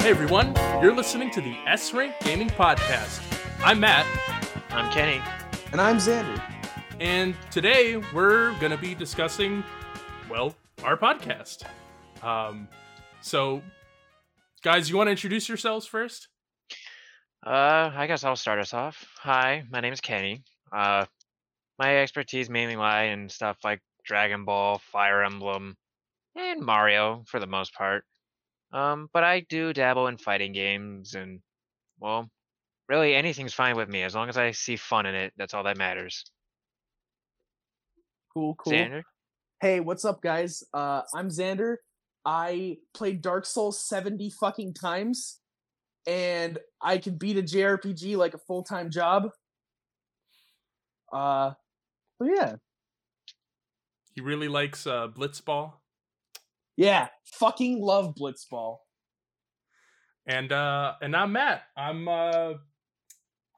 Hey everyone, you're listening to the S Rank Gaming Podcast. I'm Matt, I'm Kenny. And I'm Xander. and today we're going to be discussing, well, our podcast. Um, so, guys, you want to introduce yourselves first? Uh, I guess I'll start us off. Hi, my name is Kenny. Uh, my expertise mainly lie in stuff like Dragon Ball, Fire Emblem, and Mario for the most part. Um, but I do dabble in fighting games and, well, really anything's fine with me as long as I see fun in it. That's all that matters. Cool, cool. Xander? Hey, what's up, guys? Uh, I'm Xander. I played Dark Souls 70 fucking times, and I can beat a JRPG like a full time job. Uh, but yeah. He really likes uh, Blitzball. Yeah, fucking love Blitzball. And uh and I'm Matt. I'm uh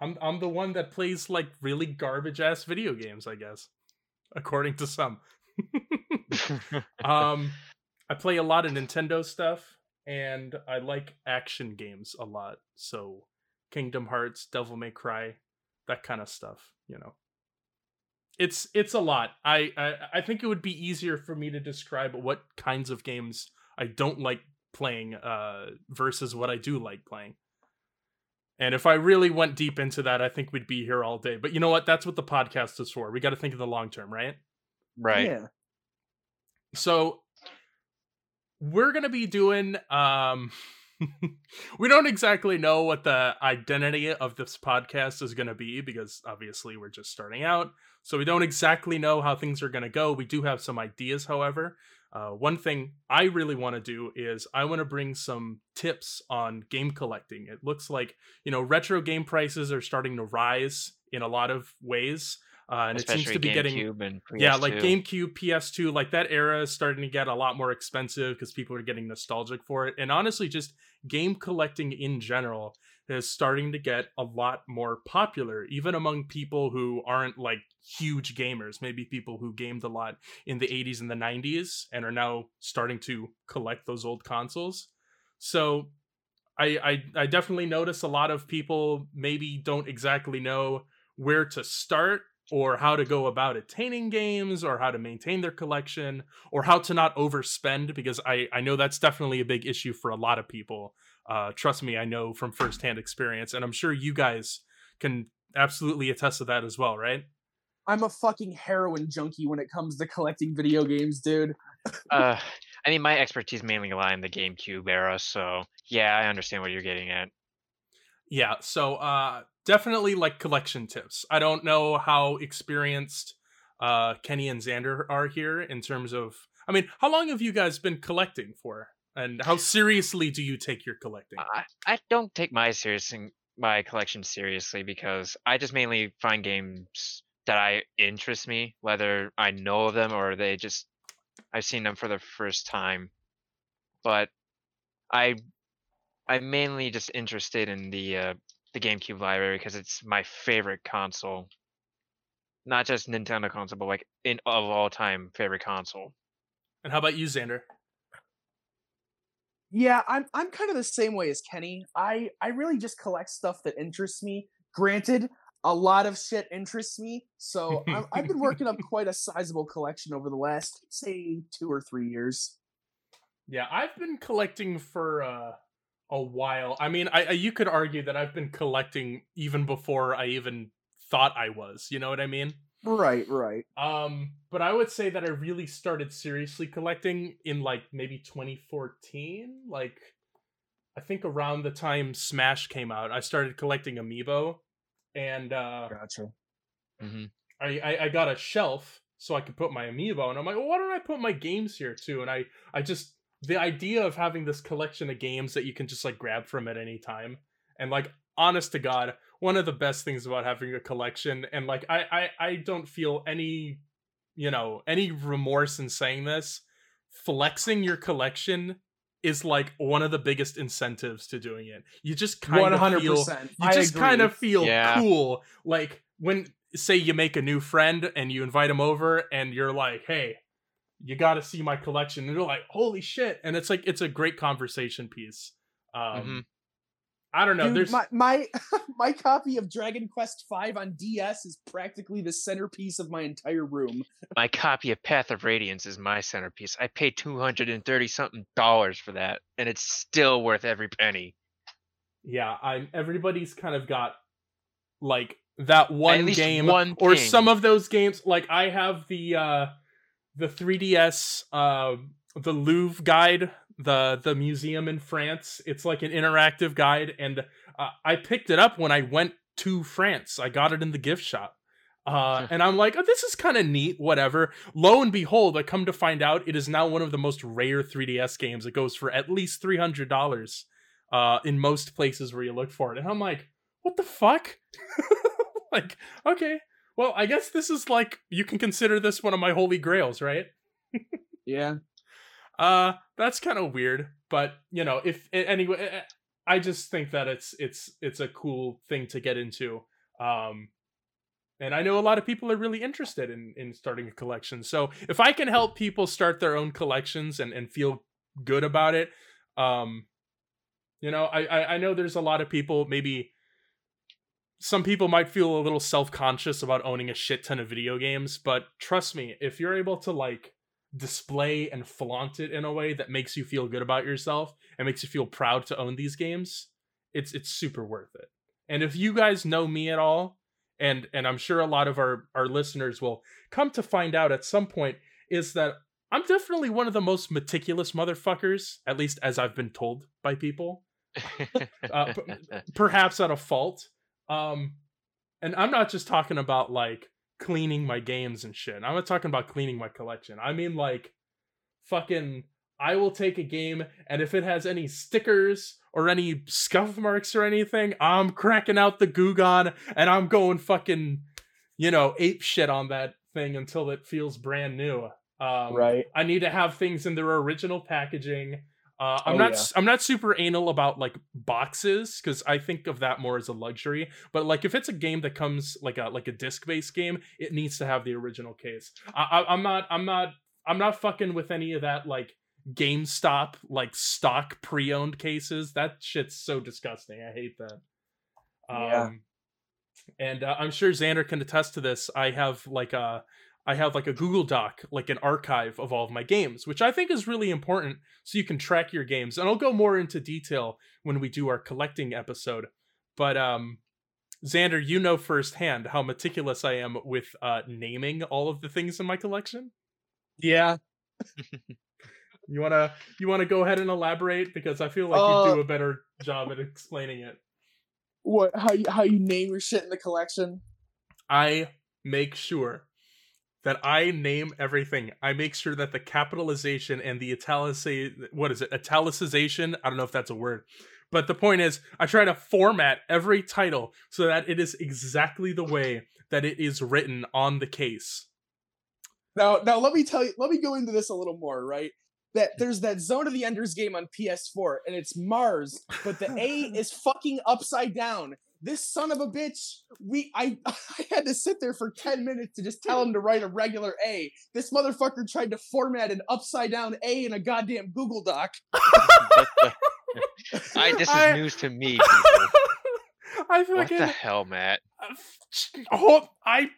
I'm I'm the one that plays like really garbage ass video games, I guess. According to some. um I play a lot of Nintendo stuff and I like action games a lot. So Kingdom Hearts, Devil May Cry, that kind of stuff, you know. It's it's a lot. I, I I think it would be easier for me to describe what kinds of games I don't like playing uh versus what I do like playing. And if I really went deep into that, I think we'd be here all day. But you know what? That's what the podcast is for. We got to think of the long term, right? right. Yeah. So we're going to be doing um we don't exactly know what the identity of this podcast is going to be because obviously we're just starting out. So we don't exactly know how things are going to go. We do have some ideas, however. Uh, one thing I really want to do is I want to bring some tips on game collecting. It looks like, you know, retro game prices are starting to rise in a lot of ways. Uh, and Especially it seems to be getting and yeah, like GameCube, PS2, like that era is starting to get a lot more expensive because people are getting nostalgic for it. And honestly, just game collecting in general is starting to get a lot more popular, even among people who aren't like huge gamers. Maybe people who gamed a lot in the 80s and the 90s and are now starting to collect those old consoles. So I, I, I definitely notice a lot of people maybe don't exactly know where to start or how to go about attaining games or how to maintain their collection or how to not overspend because I, I know that's definitely a big issue for a lot of people. Uh, trust me, I know from firsthand experience, and I'm sure you guys can absolutely attest to that as well, right? I'm a fucking heroin junkie when it comes to collecting video games, dude. Uh, I mean, my expertise mainly lie in the GameCube era, so yeah, I understand what you're getting at. Yeah, so uh definitely like collection tips. I don't know how experienced uh Kenny and Xander are here in terms of I mean, how long have you guys been collecting for? And how seriously do you take your collecting? I, I don't take my serious my collection seriously because I just mainly find games that I interest me, whether I know of them or they just I've seen them for the first time. But I I'm mainly just interested in the uh, the GameCube library because it's my favorite console. Not just Nintendo console, but like in of all time favorite console. And how about you, Xander? Yeah, I'm I'm kind of the same way as Kenny. I I really just collect stuff that interests me. Granted, a lot of shit interests me, so I'm, I've been working up quite a sizable collection over the last say two or three years. Yeah, I've been collecting for uh, a while. I mean, I, I you could argue that I've been collecting even before I even thought I was. You know what I mean? Right, right. Um, but I would say that I really started seriously collecting in like maybe 2014. Like, I think around the time Smash came out, I started collecting Amiibo, and uh, Gotcha. hmm I, I I got a shelf so I could put my amiibo, and I'm like, well, why don't I put my games here too? And I I just the idea of having this collection of games that you can just like grab from at any time, and like honest to God, one of the best things about having a collection, and like I I I don't feel any you know any remorse in saying this, flexing your collection is like one of the biggest incentives to doing it. You just kind One of hundred feel percent. you just kind of feel Yeah. cool like when say you make a new friend and you invite them over and you're like hey you got to see my collection and they're like holy shit and it's like it's a great conversation piece um Mhm. i don't know Dude, there's my my my copy of Dragon Quest V on DS is practically the centerpiece of my entire room. My copy of Path of Radiance is my centerpiece. I paid two hundred and thirty something dollars for that, and it's still worth every penny. yeah i'm everybody's kind of got like that one game one or some of those games like i have the uh the 3ds uh the louvre guide the the museum in france it's like an interactive guide and uh, i picked it up when i went to france i got it in the gift shop uh, and I'm like, oh, this is kind of neat, whatever. Lo and behold, I come to find out it is now one of the most rare 3DS games. It goes for at least $300 uh, in most places where you look for it. And I'm like, what the fuck? like, okay, well, I guess this is like, you can consider this one of my holy grails, right? Yeah. Uh, that's kind of weird, but you know, if anyway, I just think that it's it's it's a cool thing to get into. Um, and I know a lot of people are really interested in in starting a collection. So if I can help people start their own collections and and feel good about it, um, you know, I I, I know there's a lot of people maybe. Some people might feel a little self conscious about owning a shit ton of video games, but trust me, if you're able to like display and flaunt it in a way that makes you feel good about yourself and makes you feel proud to own these games, it's it's super worth it. And if you guys know me at all, and and I'm sure a lot of our our listeners will come to find out at some point, is that I'm definitely one of the most meticulous motherfuckers, at least as I've been told by people, Uh, p- perhaps at a fault. Um, and I'm not just talking about like cleaning my games and shit. I'm not talking about cleaning my collection. I mean like fucking I will take a game and if it has any stickers or any scuff marks or anything, I'm cracking out the Goo Gone and I'm going fucking you know, ape shit on that thing until it feels brand new. Um, right. I need to have things in their original packaging. Uh, I'm Oh, not. yeah. I'm not super anal about like boxes because I think of that more as a luxury. But like, if it's a game that comes like a like a disc based game, it needs to have the original case. I, I, I'm not. I'm not. I'm not fucking with any of that like GameStop like stock pre-owned cases. That shit's so disgusting. I hate that. Yeah. Um, and uh, I'm sure Xander can attest to this. I have like a I have like a Google Doc, like an archive of all of my games, which I think is really important so you can track your games. And I'll go more into detail when we do our collecting episode. But um Xander, you know firsthand how meticulous I am with uh naming all of the things in my collection. Yeah. You wanna you wanna go ahead and elaborate because I feel like Uh, you do a better job at explaining it. What? How you how you name your shit in the collection? I make sure that I name everything. I make sure that the capitalization and the italici what is it? Italicization? I don't know if that's a word. But the point is, I try to format every title so that it is exactly the way that it is written on the case. Now, now let me tell you. Let me go into this a little more. Right. That there's that Zone of the Enders game on PS4, and it's Mars, but the A is fucking upside down. This son of a bitch. We I I had to sit there for ten minutes to just tell him to write a regular A. This motherfucker tried to format an upside down A in a goddamn Google Doc. I this is I- news to me. People. I What the hell, Matt? oh, I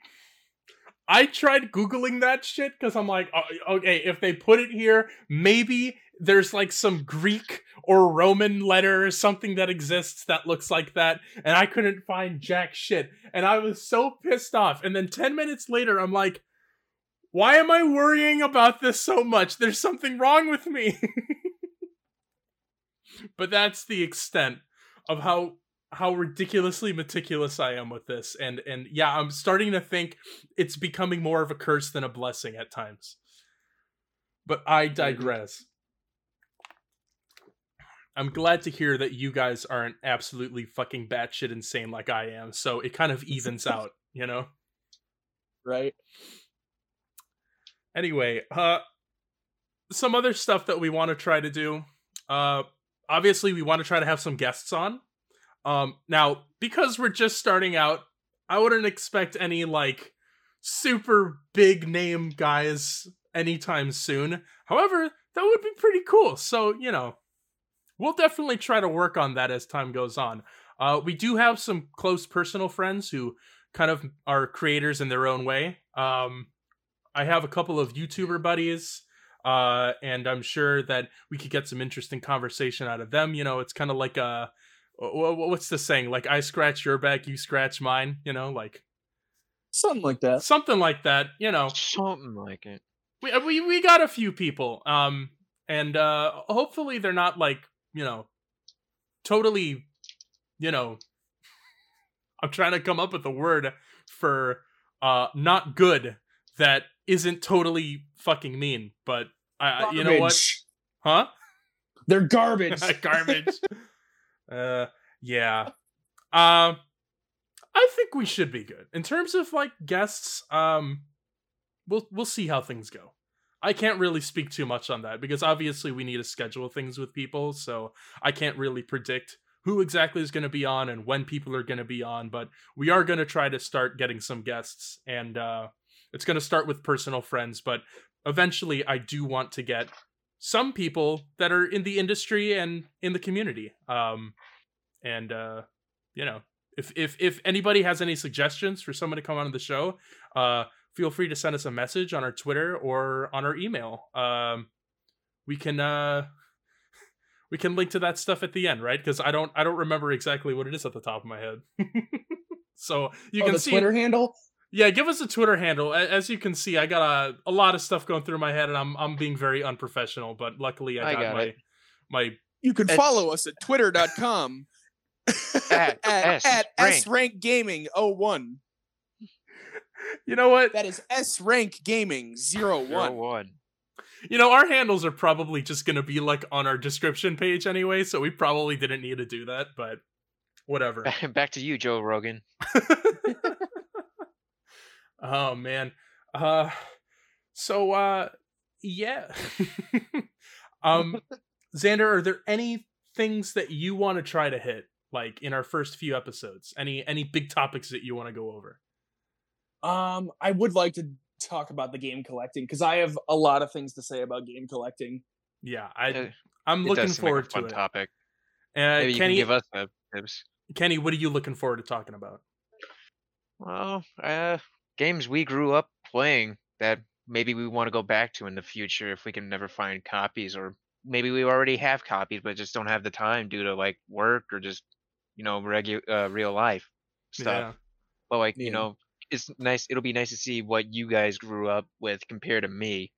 I tried googling that shit because I'm like, oh, okay, if they put it here, maybe there's like some Greek or Roman letter or something that exists that looks like that, and I couldn't find jack shit, and I was so pissed off. And then ten minutes later, I'm like, why am I worrying about this so much? There's something wrong with me. but that's the extent of how how ridiculously meticulous I am with this and and yeah I'm starting to think it's becoming more of a curse than a blessing at times but I digress I'm glad to hear that you guys aren't absolutely fucking batshit insane like I am so it kind of evens out you know Right. anyway uh some other stuff that we want to try to do uh, obviously we want to try to have some guests on. Um, now because we're just starting out, I wouldn't expect any like super big name guys anytime soon. However, that would be pretty cool. So you know, we'll definitely try to work on that as time goes on. Uh, we do have some close personal friends who kind of are creators in their own way. Um, I have a couple of YouTuber buddies, uh, and I'm sure that we could get some interesting conversation out of them. You know, it's kind of like a what's the saying? Like I scratch your back, you scratch mine. You know, like something like that. Something like that. You know, something like it. We we we got a few people, um, and uh, hopefully they're not like you know, totally, you know. I'm trying to come up with a word for uh not good that isn't totally fucking mean, but I, you know what? Huh? They're garbage. garbage. uh, yeah. Um, I think we should be good in terms of like guests. Um, we'll we'll see how things go. I can't really speak too much on that because obviously we need to schedule things with people, so I can't really predict who exactly is going to be on and when people are going to be on. But we are going to try to start getting some guests, and uh, it's going to start with personal friends, but eventually I do want to get some people that are in the industry and in the community. Um, and uh, you know, if if if anybody has any suggestions for someone to come on the show, uh, feel free to send us a message on our Twitter or on our email. Um, we can uh, we can link to that stuff at the end, right? Because I don't I don't remember exactly what it is at the top of my head. so you oh, can the see Twitter handle. Yeah, give us a Twitter handle. As you can see, I got a, a lot of stuff going through my head, and I'm I'm being very unprofessional. But luckily, I, I got, got my it. my. You can It's- follow us at twitter.com At at, S at rank. S Rank Gaming 01. You know what? That is S Rank Gaming 01. Zero one. You know our handles are probably just gonna be like on our description page anyway, so we probably didn't need to do that. But whatever. Back to you, Joe Rogan. oh man. Uh so uh yeah. um Xander, are there any things that you want to try to hit like in our first few episodes? Any any big topics that you want to go over? Um, I would like to talk about the game collecting because I have a lot of things to say about game collecting. Yeah, I Uh, I'm It looking does seem like a forward to fun it. Topic. Uh, Maybe you Kenny, can give us the tips. Kenny, what are you looking forward to talking about? Well, uh, games we grew up playing that maybe we want to go back to in the future if we can never find copies, or maybe we already have copies but just don't have the time due to like work or just you know regular uh, real life stuff. But like Yeah. you know, it's nice. It'll be nice to see what you guys grew up with compared to me,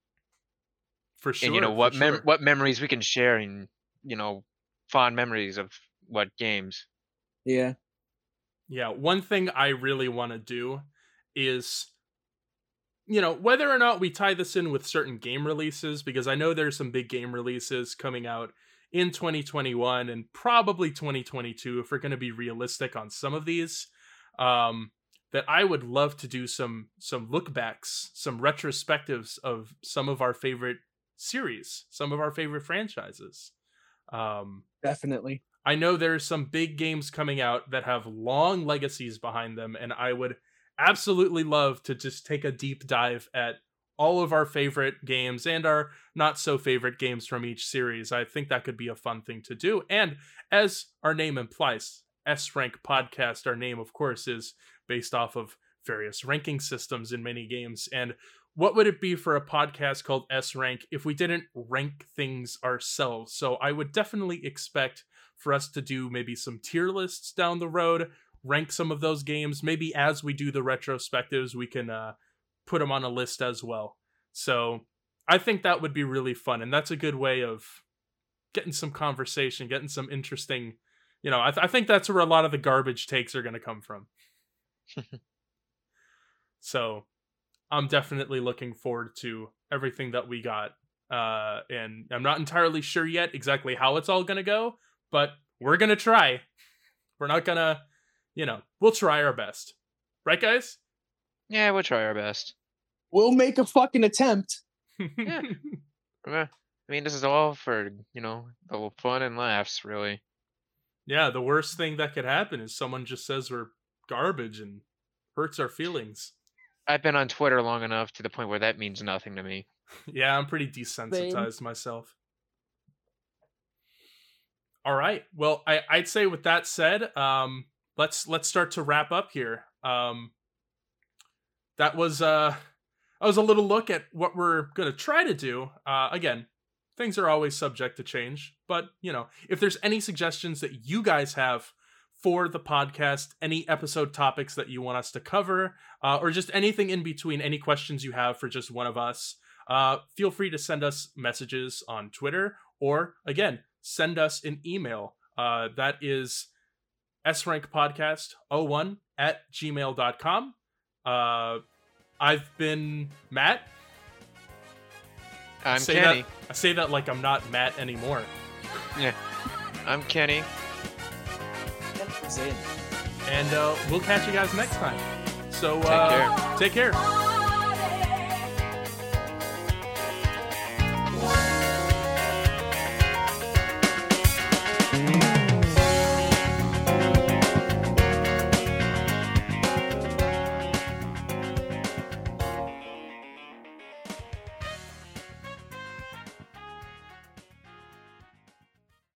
for sure. and you know for what mem- sure. what memories we can share, and you know, fond memories of what games. Yeah. Yeah, one thing I really want to do is you know, whether or not we tie this in with certain game releases because I know there's some big game releases coming out in 2021 and probably 2022 if we're going to be realistic on some of these um that I would love to do some some look backs, some retrospectives of some of our favorite series, some of our favorite franchises. Um Definitely. I know there's some big games coming out that have long legacies behind them, and I would absolutely love to just take a deep dive at all of our favorite games and our not so favorite games from each series. I think that could be a fun thing to do. And as our name implies, S Rank Podcast, our name, of course, is based off of various ranking systems in many games. And what would it be for a podcast called S Rank if we didn't rank things ourselves? So I would definitely expect for us to do maybe some tier lists down the road, rank some of those games. Maybe as we do the retrospectives, we can uh, put them on a list as well. So I think that would be really fun, and that's a good way of getting some conversation, getting some interesting. You know, I, th- I think that's where a lot of the garbage takes are going to come from. so I'm definitely looking forward to everything that we got. Uh, and I'm not entirely sure yet exactly how it's all going to go, but we're going to try. We're not going to, you know, we'll try our best. Right, guys? Yeah, we'll try our best. We'll make a fucking attempt. Yeah. I mean, this is all for you know the fun and laughs, really. Yeah, the worst thing that could happen is someone just says we're garbage and hurts our feelings. I've been on Twitter long enough to the point where that means nothing to me. yeah, I'm pretty desensitized myself. All right. Well, I, I'd say with that said, um, let's let's start to wrap up here. Um, that was uh, that was a little look at what we're gonna try to do. Uh, again, things are always subject to change, but you know, if there's any suggestions that you guys have for the podcast, any episode topics that you want us to cover, uh, or just anything in between, any questions you have for just one of us, uh, feel free to send us messages on Twitter or again send us an email. Uh, that is srankpodcast01 at gmail.com. Uh, I've been Matt. I'm say Kenny. That, I say that like I'm not Matt anymore. Yeah. I'm Kenny. Zane. And uh, we'll catch you guys next time. So Take uh, care. Take care.